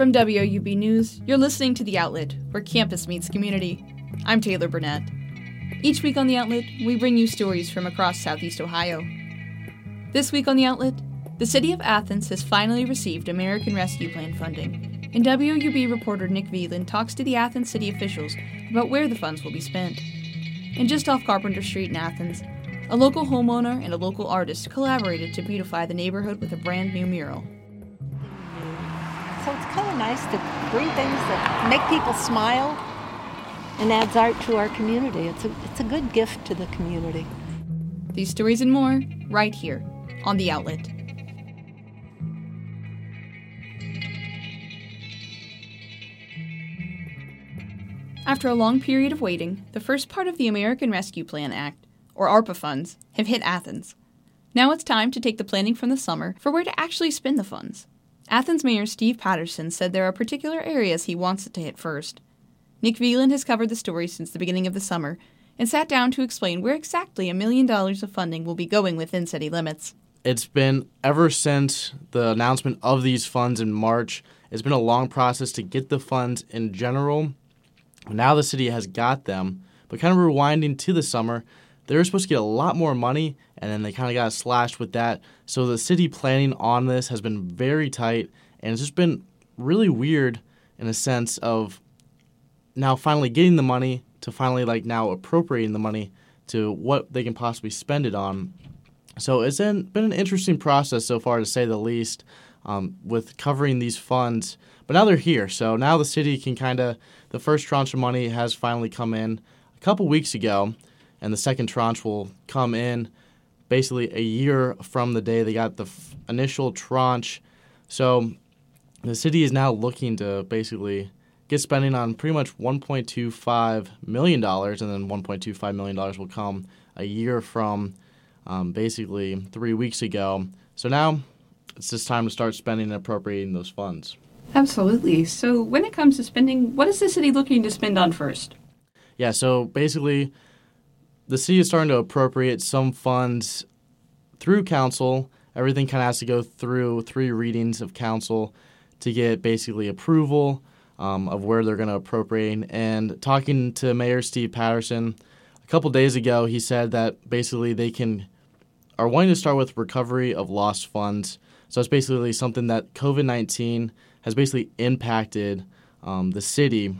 From WOUB News, you're listening to The Outlet, where campus meets community. I'm Taylor Burnett. Each week on The Outlet, we bring you stories from across Southeast Ohio. This week on The Outlet, the city of Athens has finally received American Rescue Plan funding, and WOUB reporter Nick Viland talks to the Athens city officials about where the funds will be spent. And just off Carpenter Street in Athens, a local homeowner and a local artist collaborated to beautify the neighborhood with a brand new mural. So it's nice to bring things that make people smile and adds art to our community. It's a, it's a good gift to the community. These stories and more right here on The Outlet. After a long period of waiting, the first part of the American Rescue Plan Act, or ARPA funds, have hit Athens. Now it's time to take the planning from the summer for where to actually spend the funds. Athens Mayor Steve Patterson said there are particular areas he wants it to hit first. Nick Viland has covered the story since the beginning of the summer and sat down to explain where exactly a million dollars of funding will be going within city limits. It's been ever since the announcement of these funds in March. It's been a long process to get the funds in general. Now the city has got them, but kind of rewinding to the summer, they were supposed to get a lot more money, and then they kind of got slashed with that. So the city planning on this has been very tight, and it's just been really weird in a sense of now finally getting the money to finally like now appropriating the money to what they can possibly spend it on. So it's been, been an interesting process so far, to say the least, um, with covering these funds. But now they're here, so now the city can kind of the first tranche of money has finally come in a couple weeks ago and the second tranche will come in basically a year from the day they got the f- initial tranche. So the city is now looking to basically get spending on pretty much 1.25 million dollars, and then 1.25 million dollars will come a year from um, basically three weeks ago. So now it's just time to start spending and appropriating those funds. Absolutely. So when it comes to spending, what is the city looking to spend on first? Yeah, so basically the city is starting to appropriate some funds through council. Everything kind of has to go through three readings of council to get basically approval um, of where they're going to appropriate. And talking to Mayor Steve Patterson a couple days ago, he said that basically they can are wanting to start with recovery of lost funds. So it's basically something that COVID nineteen has basically impacted um, the city.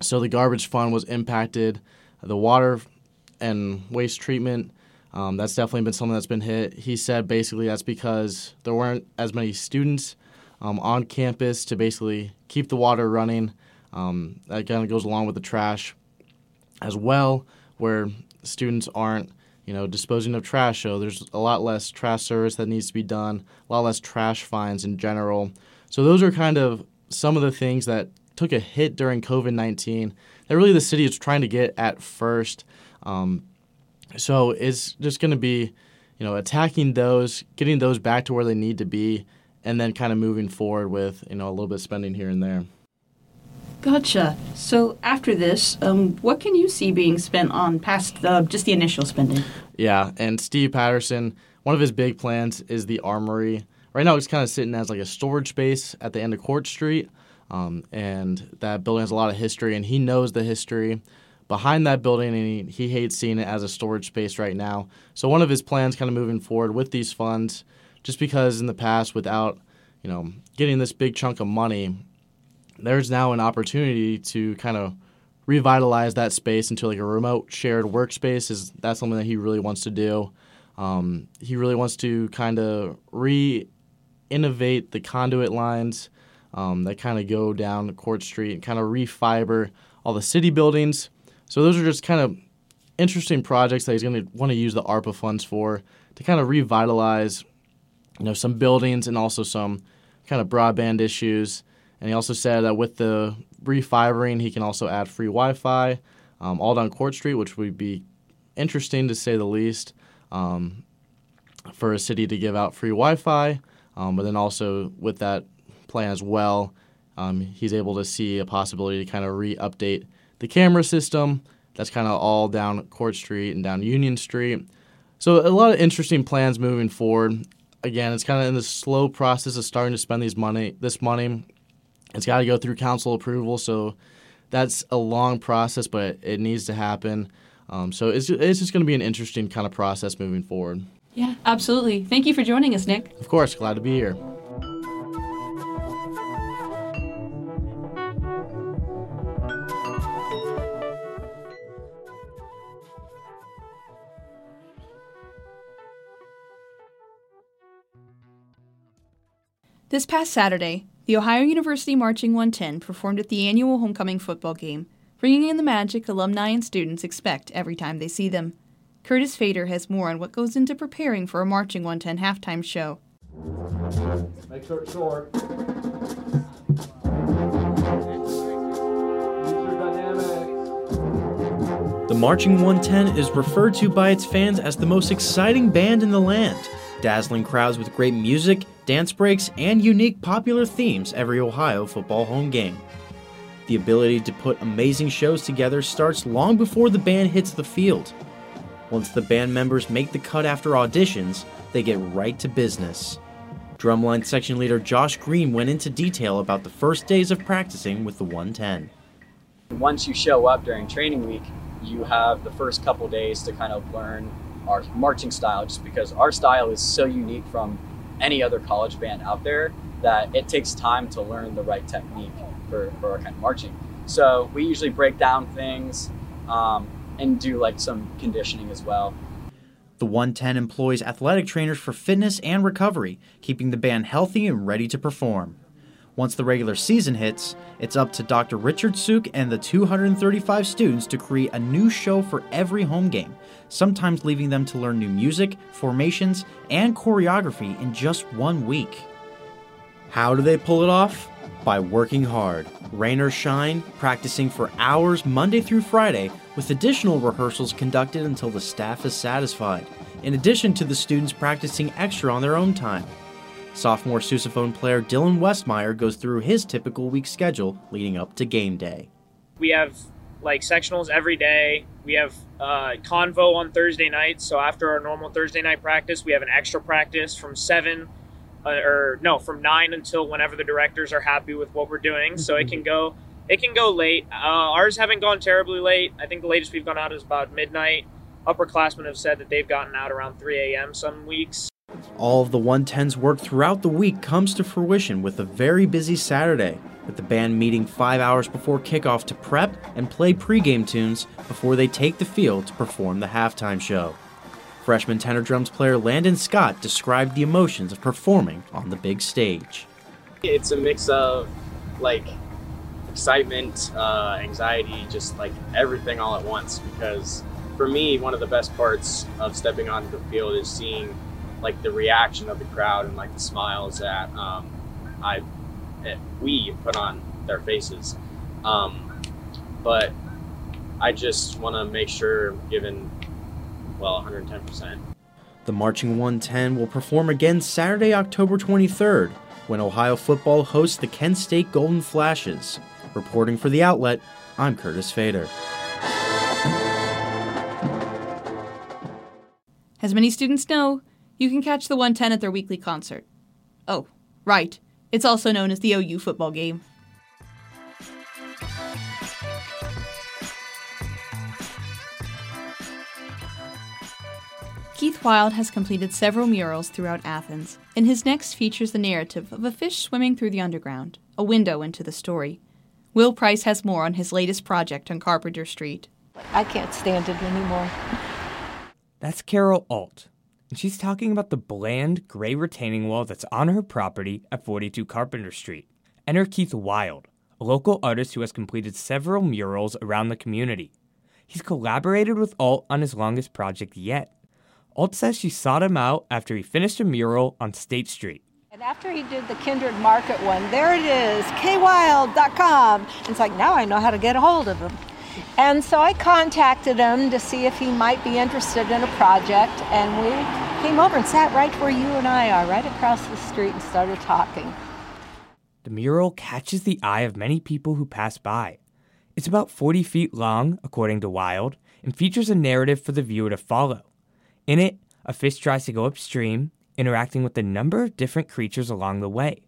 So the garbage fund was impacted, the water and waste treatment. Um, that's definitely been something that's been hit. He said basically that's because there weren't as many students um, on campus to basically keep the water running. Um, that kind of goes along with the trash as well, where students aren't, you know, disposing of trash. So there's a lot less trash service that needs to be done, a lot less trash fines in general. So those are kind of some of the things that took a hit during COVID 19 that really the city is trying to get at first. Um, so it's just going to be, you know, attacking those, getting those back to where they need to be, and then kind of moving forward with, you know, a little bit of spending here and there. Gotcha. So after this, um, what can you see being spent on past the, just the initial spending? Yeah, and Steve Patterson, one of his big plans is the armory. Right now, it's kind of sitting as like a storage space at the end of Court Street, um, and that building has a lot of history, and he knows the history behind that building, and he, he hates seeing it as a storage space right now. So one of his plans, kind of moving forward with these funds, just because in the past, without you know getting this big chunk of money, there's now an opportunity to kind of revitalize that space into like a remote shared workspace. Is that's something that he really wants to do? Um, he really wants to kind of re innovate the conduit lines um, that kind of go down Court Street and kind of refiber all the city buildings so those are just kind of interesting projects that he's going to want to use the ARPA funds for to kind of revitalize, you know, some buildings and also some kind of broadband issues. And he also said that with the refibering, he can also add free Wi-Fi um, all down Court Street, which would be interesting to say the least um, for a city to give out free Wi-Fi. Um, but then also with that plan as well, um, he's able to see a possibility to kind of re-update the camera system. That's kind of all down Court Street and down Union Street. So a lot of interesting plans moving forward. Again, it's kind of in the slow process of starting to spend these money, this money, It's got to go through council approval, so that's a long process, but it needs to happen. Um, so it's, it's just going to be an interesting kind of process moving forward. Yeah, absolutely. Thank you for joining us, Nick. Of course, glad to be here. This past Saturday, the Ohio University Marching 110 performed at the annual homecoming football game, bringing in the magic alumni and students expect every time they see them. Curtis Fader has more on what goes into preparing for a Marching 110 halftime show. Make sure it's short. The Marching 110 is referred to by its fans as the most exciting band in the land, dazzling crowds with great music, dance breaks, and unique popular themes every Ohio football home game. The ability to put amazing shows together starts long before the band hits the field. Once the band members make the cut after auditions, they get right to business. Drumline section leader Josh Green went into detail about the first days of practicing with the 110. Once you show up during training week, you have the first couple days to kind of learn our marching style just because our style is so unique from any other college band out there that it takes time to learn the right technique for, for our kind of marching. So we usually break down things um, and do like some conditioning as well. The 110 employs athletic trainers for fitness and recovery, keeping the band healthy and ready to perform. Once the regular season hits, it's up to Dr. Richard Suk and the 235 students to create a new show for every home game, sometimes leaving them to learn new music, formations, and choreography in just one week. How do they pull it off? By working hard, rain or shine, practicing for hours Monday through Friday, with additional rehearsals conducted until the staff is satisfied, in addition to the students practicing extra on their own time. Sophomore sousaphone player Dylan Westmeyer goes through his typical week schedule leading up to game day. We have like sectionals every day. We have uh, convo on Thursday nights. So after our normal Thursday night practice, we have an extra practice from seven, uh, or no, from nine until whenever the directors are happy with what we're doing. So it can go, it can go late. Uh, ours haven't gone terribly late. I think the latest we've gone out is about midnight. Upperclassmen have said that they've gotten out around 3 a.m. some weeks. All of the 110's work throughout the week comes to fruition with a very busy Saturday, with the band meeting five hours before kickoff to prep and play pregame tunes before they take the field to perform the halftime show. Freshman tenor drums player Landon Scott described the emotions of performing on the big stage. It's a mix of like excitement, uh, anxiety, just like everything all at once. Because for me, one of the best parts of stepping onto the field is seeing like the reaction of the crowd and like the smiles that um, I that we put on their faces. Um, but I just want to make sure I'm giving well 110%. The Marching 110 will perform again Saturday, October 23rd, when Ohio football hosts the Kent State Golden Flashes. Reporting for the outlet, I'm Curtis Fader. As many students know, you can catch the 110 at their weekly concert. Oh, right. It's also known as the OU football game. Keith Wild has completed several murals throughout Athens, and his next features the narrative of a fish swimming through the underground, a window into the story. Will Price has more on his latest project on Carpenter Street. I can't stand it anymore. That's Carol Alt, and she's talking about the bland gray retaining wall that's on her property at 42 Carpenter Street. Enter Keith Wild, a local artist who has completed several murals around the community. He's collaborated with Alt on his longest project yet. Alt says she sought him out after he finished a mural on State Street. And after he did the Kindred Market one, there it is, kwild.com. It's like, now I know how to get a hold of him. And so I contacted him to see if he might be interested in a project, and we came over and sat right where you and I are, right across the street, and started talking. The mural catches the eye of many people who pass by. It's about 40 feet long, according to Wild, and features a narrative for the viewer to follow. In it, a fish tries to go upstream, interacting with a number of different creatures along the way.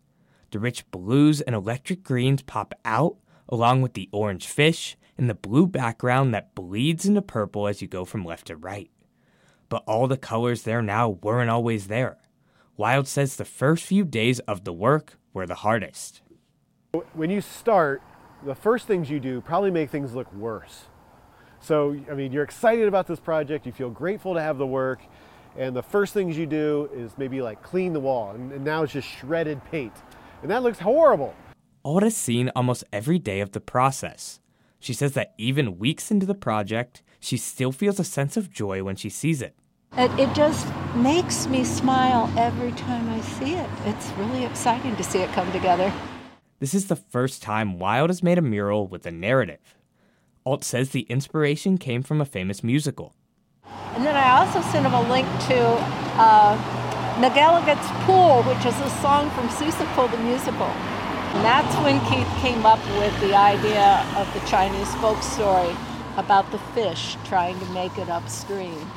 The rich blues and electric greens pop out, along with the orange fish and the blue background that bleeds into purple as you go from left to right. But all the colors there now weren't always there. Wild says the first few days of the work were the hardest. When you start, the first things you do probably make things look worse. So, I mean, you're excited about this project, you feel grateful to have the work, and the first things you do is maybe like clean the wall, and, and now it's just shredded paint. And that looks horrible. Alt's seen almost every day of the process. She says that even weeks into the project, she still feels a sense of joy when she sees it. It, it just makes me smile every time I see it. It's really exciting to see it come together. This is the first time Wild has made a mural with a narrative. Alt says the inspiration came from a famous musical. And then I also sent him a link to uh, Pool, which is a song from Seussical the musical. And that's when Keith came up with the idea of the Chinese folk story about the fish trying to make it upstream.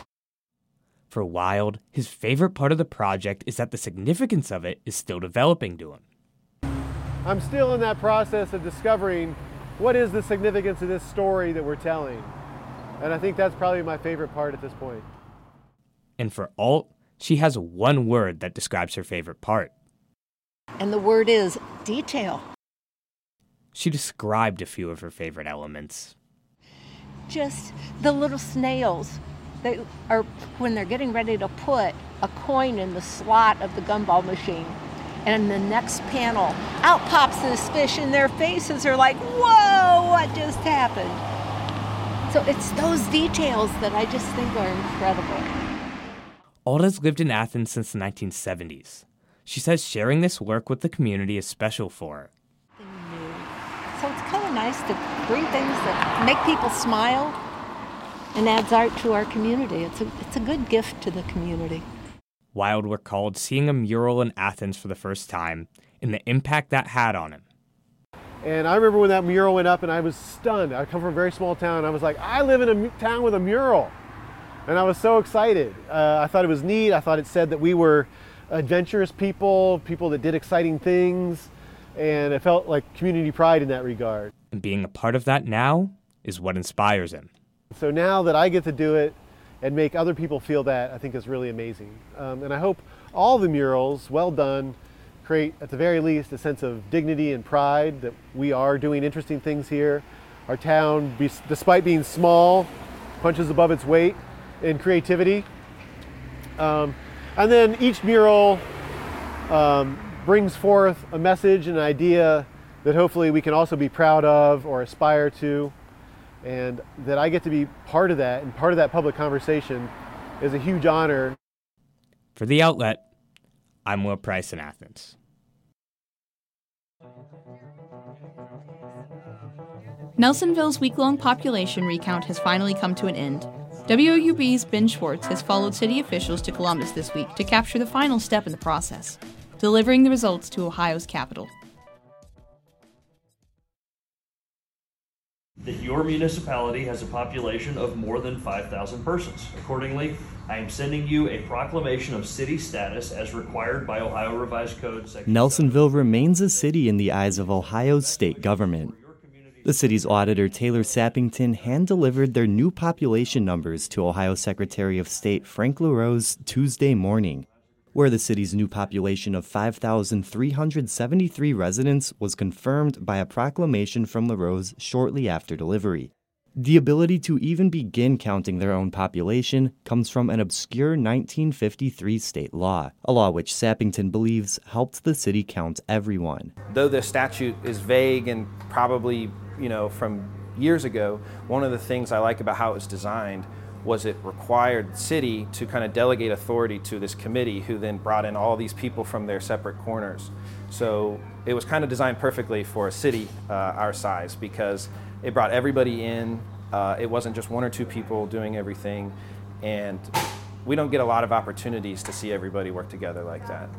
For Wild, his favorite part of the project is that the significance of it is still developing to him. I'm still in that process of discovering what is the significance of this story that we're telling. And I think that's probably my favorite part at this point. And for Alt, she has one word that describes her favorite part. And the word is detail. She described a few of her favorite elements. Just the little snails they are when they're getting ready to put a coin in the slot of the gumball machine. And in the next panel, out pops this fish, and their faces are like, whoa, what just happened? So it's those details that I just think are incredible. Alt's lived in Athens since the 1970s. She says sharing this work with the community is special for her. So it's kind of nice to bring things that make people smile and adds art to our community. It's a, it's a good gift to the community. Wild recalled seeing a mural in Athens for the first time and the impact that had on him. And I remember when that mural went up and I was stunned. I come from a very small town. I was like, I live in a town with a mural. And I was so excited. Uh, I thought it was neat. I thought it said that we were adventurous people, people that did exciting things. And it felt like community pride in that regard. And being a part of that now is what inspires him. So now that I get to do it and make other people feel that, I think is really amazing. Um, and I hope all the murals, well done, create at the very least a sense of dignity and pride that we are doing interesting things here. Our town, despite being small, punches above its weight in creativity. Um, and then each mural um, brings forth a message and an idea that hopefully we can also be proud of or aspire to and that I get to be part of that and part of that public conversation is a huge honor. For the outlet, I'm Will Price in Athens. Nelsonville's week long population recount has finally come to an end. WOUB's Ben Schwartz has followed city officials to Columbus this week to capture the final step in the process, delivering the results to Ohio's capital. that your municipality has a population of more than 5,000 persons. Accordingly, I am sending you a proclamation of city status as required by Ohio Revised Code. Section Nelsonville remains a city in the eyes of Ohio's state government. The city's auditor, Taylor Sappington, hand delivered their new population numbers to Ohio Secretary of State Frank LaRose Tuesday morning where the city's new population of 5,373 residents was confirmed by a proclamation from LaRose shortly after delivery. The ability to even begin counting their own population comes from an obscure 1953 state law, a law which Sappington believes helped the city count everyone. Though the statute is vague and probably, you know, from years ago, one of the things I like about how it was designed was it required city to kind of delegate authority to this committee who then brought in all these people from their separate corners. So it was kind of designed perfectly for a city uh, our size because it brought everybody in. Uh, it wasn't just one or two people doing everything. And we don't get a lot of opportunities to see everybody work together like that.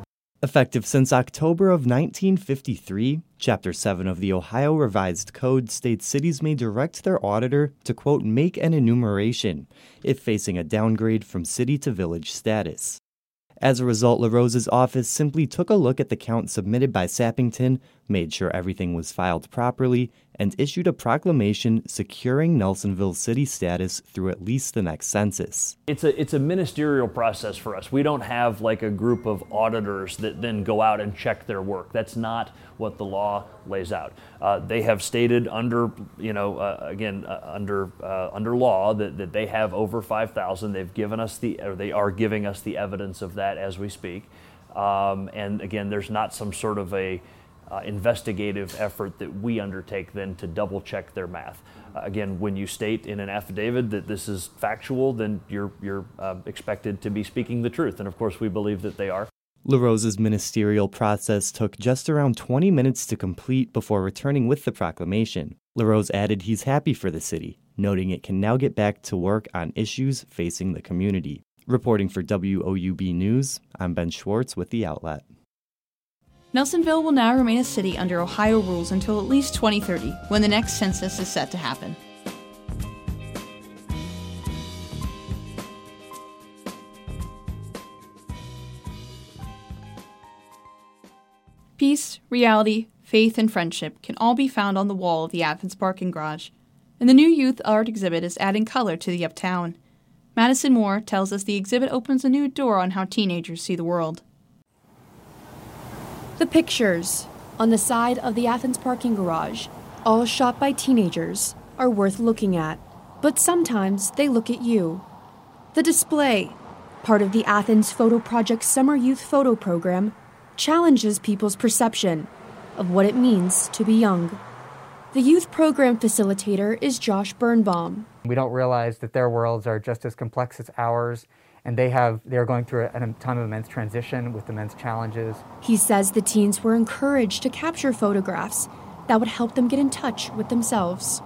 Effective since October of 1953, Chapter 7 of the Ohio Revised Code states cities may direct their auditor to, quote, make an enumeration if facing a downgrade from city to village status. As a result, LaRose's office simply took a look at the count submitted by Sappington, made sure everything was filed properly, and issued a proclamation securing Nelsonville's city status through at least the next census. It's a it's a ministerial process for us. We don't have like a group of auditors that then go out and check their work. That's not what the law lays out. Uh, they have stated under you know uh, again uh, under uh, under law that, that they have over 5,000. They've given us the or they are giving us the evidence of that as we speak. Um, and again, there's not some sort of a uh, investigative effort that we undertake then to double check their math. Uh, again, when you state in an affidavit that this is factual, then you're, you're uh, expected to be speaking the truth. And of course, we believe that they are. LaRose's ministerial process took just around 20 minutes to complete before returning with the proclamation. LaRose added he's happy for the city, noting it can now get back to work on issues facing the community. Reporting for WOUB News, I'm Ben Schwartz with The Outlet. Nelsonville will now remain a city under Ohio rules until at least 2030, when the next census is set to happen. Peace, reality, faith, and friendship can all be found on the wall of the Athens parking garage, and the new youth art exhibit is adding color to the uptown. Madison Moore tells us the exhibit opens a new door on how teenagers see the world. The pictures on the side of the Athens parking garage, all shot by teenagers, are worth looking at, but sometimes they look at you. The display, part of the Athens Photo Project Summer Youth Photo Program, challenges people's perception of what it means to be young. The youth program facilitator is Josh Birnbaum. We don't realize that their worlds are just as complex as ours, and they have they're going through a, a time of immense transition with immense challenges. He says the teens were encouraged to capture photographs that would help them get in touch with themselves.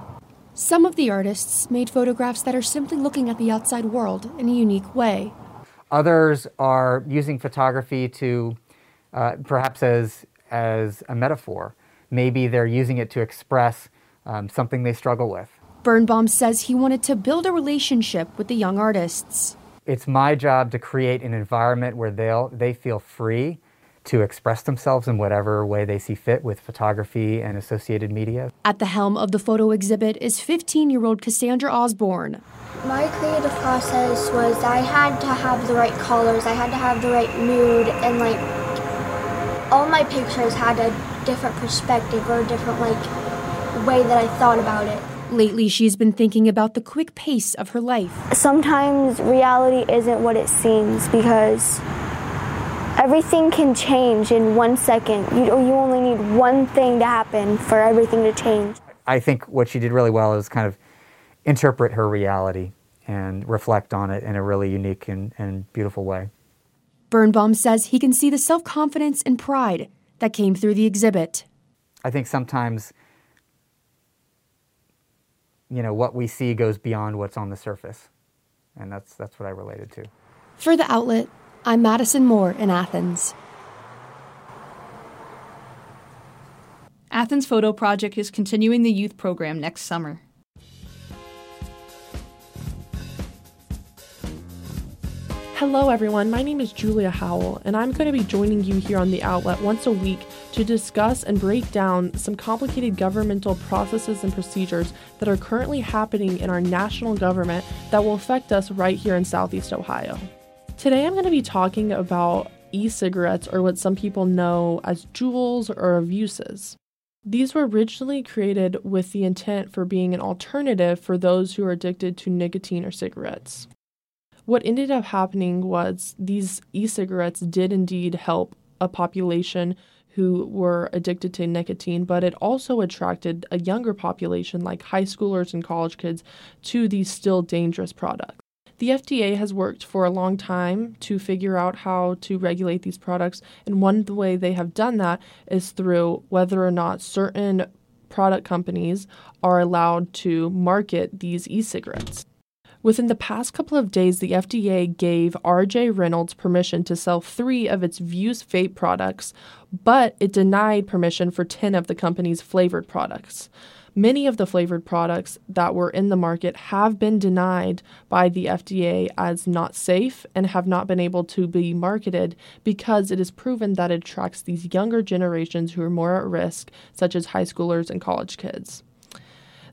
Some of the artists made photographs that are simply looking at the outside world in a unique way. Others are using photography to uh, perhaps as as a metaphor. Maybe they're using it to express um, something they struggle with. Birnbaum says he wanted to build a relationship with the young artists. It's my job to create an environment where they'll they feel free to express themselves in whatever way they see fit with photography and associated media. At the helm of the photo exhibit is 15 year old Cassandra Osborne. My creative process was I had to have the right colors, I had to have the right mood, and like all my pictures had a different perspective or a different like way that I thought about it. Lately, she's been thinking about the quick pace of her life. Sometimes reality isn't what it seems because everything can change in one second. You, oh, you only need one thing to happen for everything to change. I think what she did really well is kind of interpret her reality and reflect on it in a really unique and, and beautiful way. Birnbaum says he can see the self confidence and pride that came through the exhibit. I think sometimes, you know, what we see goes beyond what's on the surface. And that's, that's what I related to. For the outlet, I'm Madison Moore in Athens. Athens Photo Project is continuing the youth program next summer. Hello, everyone. My name is Julia Howell, and I'm going to be joining you here on The Outlet once a week to discuss and break down some complicated governmental processes and procedures that are currently happening in our national government that will affect us right here in Southeast Ohio. Today, I'm going to be talking about e cigarettes, or what some people know as Juuls or Vuses. These were originally created with the intent for being an alternative for those who are addicted to nicotine or cigarettes what ended up happening was these e cigarettes did indeed help a population who were addicted to nicotine, but it also attracted a younger population, like high schoolers and college kids, to these still dangerous products. The FDA has worked for a long time to figure out how to regulate these products, and one way they have done that is through whether or not certain product companies are allowed to market these e cigarettes. Within the past couple of days, the FDA gave RJ Reynolds permission to sell three of its Vuse vape products, but it denied permission for 10 of the company's flavored products. Many of the flavored products that were in the market have been denied by the FDA as not safe and have not been able to be marketed because it is proven that it attracts these younger generations who are more at risk, such as high schoolers and college kids.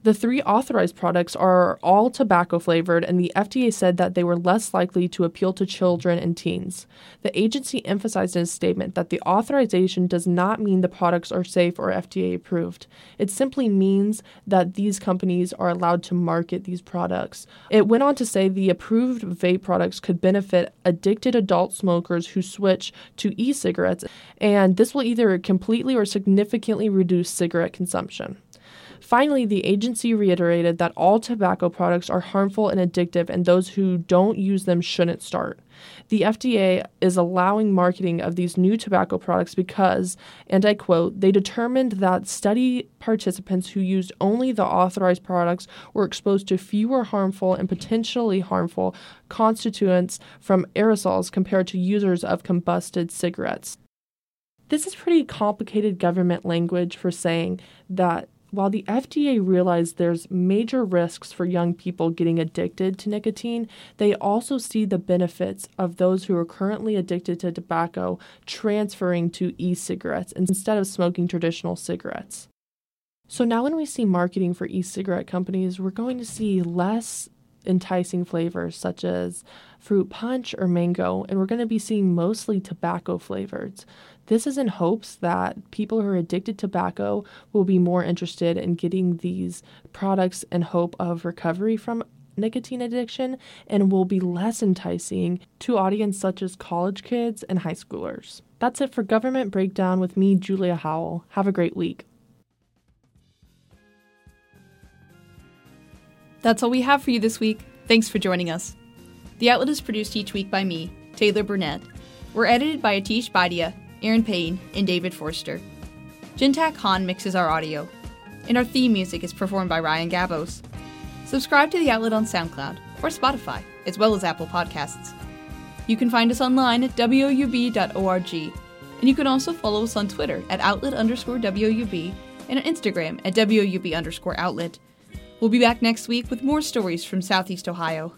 The three authorized products are all tobacco flavored, and the FDA said that they were less likely to appeal to children and teens. The agency emphasized in a statement that the authorization does not mean the products are safe or FDA approved. It simply means that these companies are allowed to market these products. It went on to say the approved vape products could benefit addicted adult smokers who switch to e cigarettes, and this will either completely or significantly reduce cigarette consumption. Finally, the agency reiterated that all tobacco products are harmful and addictive, and those who don't use them shouldn't start. The FDA is allowing marketing of these new tobacco products because, and I quote, they determined that study participants who used only the authorized products were exposed to fewer harmful and potentially harmful constituents from aerosols compared to users of combusted cigarettes. This is pretty complicated government language for saying that while the FDA realized there's major risks for young people getting addicted to nicotine, they also see the benefits of those who are currently addicted to tobacco transferring to e cigarettes instead of smoking traditional cigarettes. So now, when we see marketing for e cigarette companies, we're going to see less enticing flavors such as fruit punch or mango, and we're going to be seeing mostly tobacco flavors. This is in hopes that people who are addicted to tobacco will be more interested in getting these products in hope of recovery from nicotine addiction and will be less enticing to audience such as college kids and high schoolers. That's it for Government Breakdown with me, Julia Howell. Have a great week. That's all we have for you this week. Thanks for joining us. The Outlet is produced each week by me, Taylor Burnett. We're edited by Atish Baidia Aaron Payne, and David Forster. Jintak Han mixes our audio, and our theme music is performed by Ryan Gabos. Subscribe to the outlet on SoundCloud or Spotify, as well as Apple Podcasts. You can find us online at woub.org, and you can also follow us on Twitter at outlet underscore and on Instagram at WOUB underscore outlet. We'll be back next week with more stories from Southeast Ohio.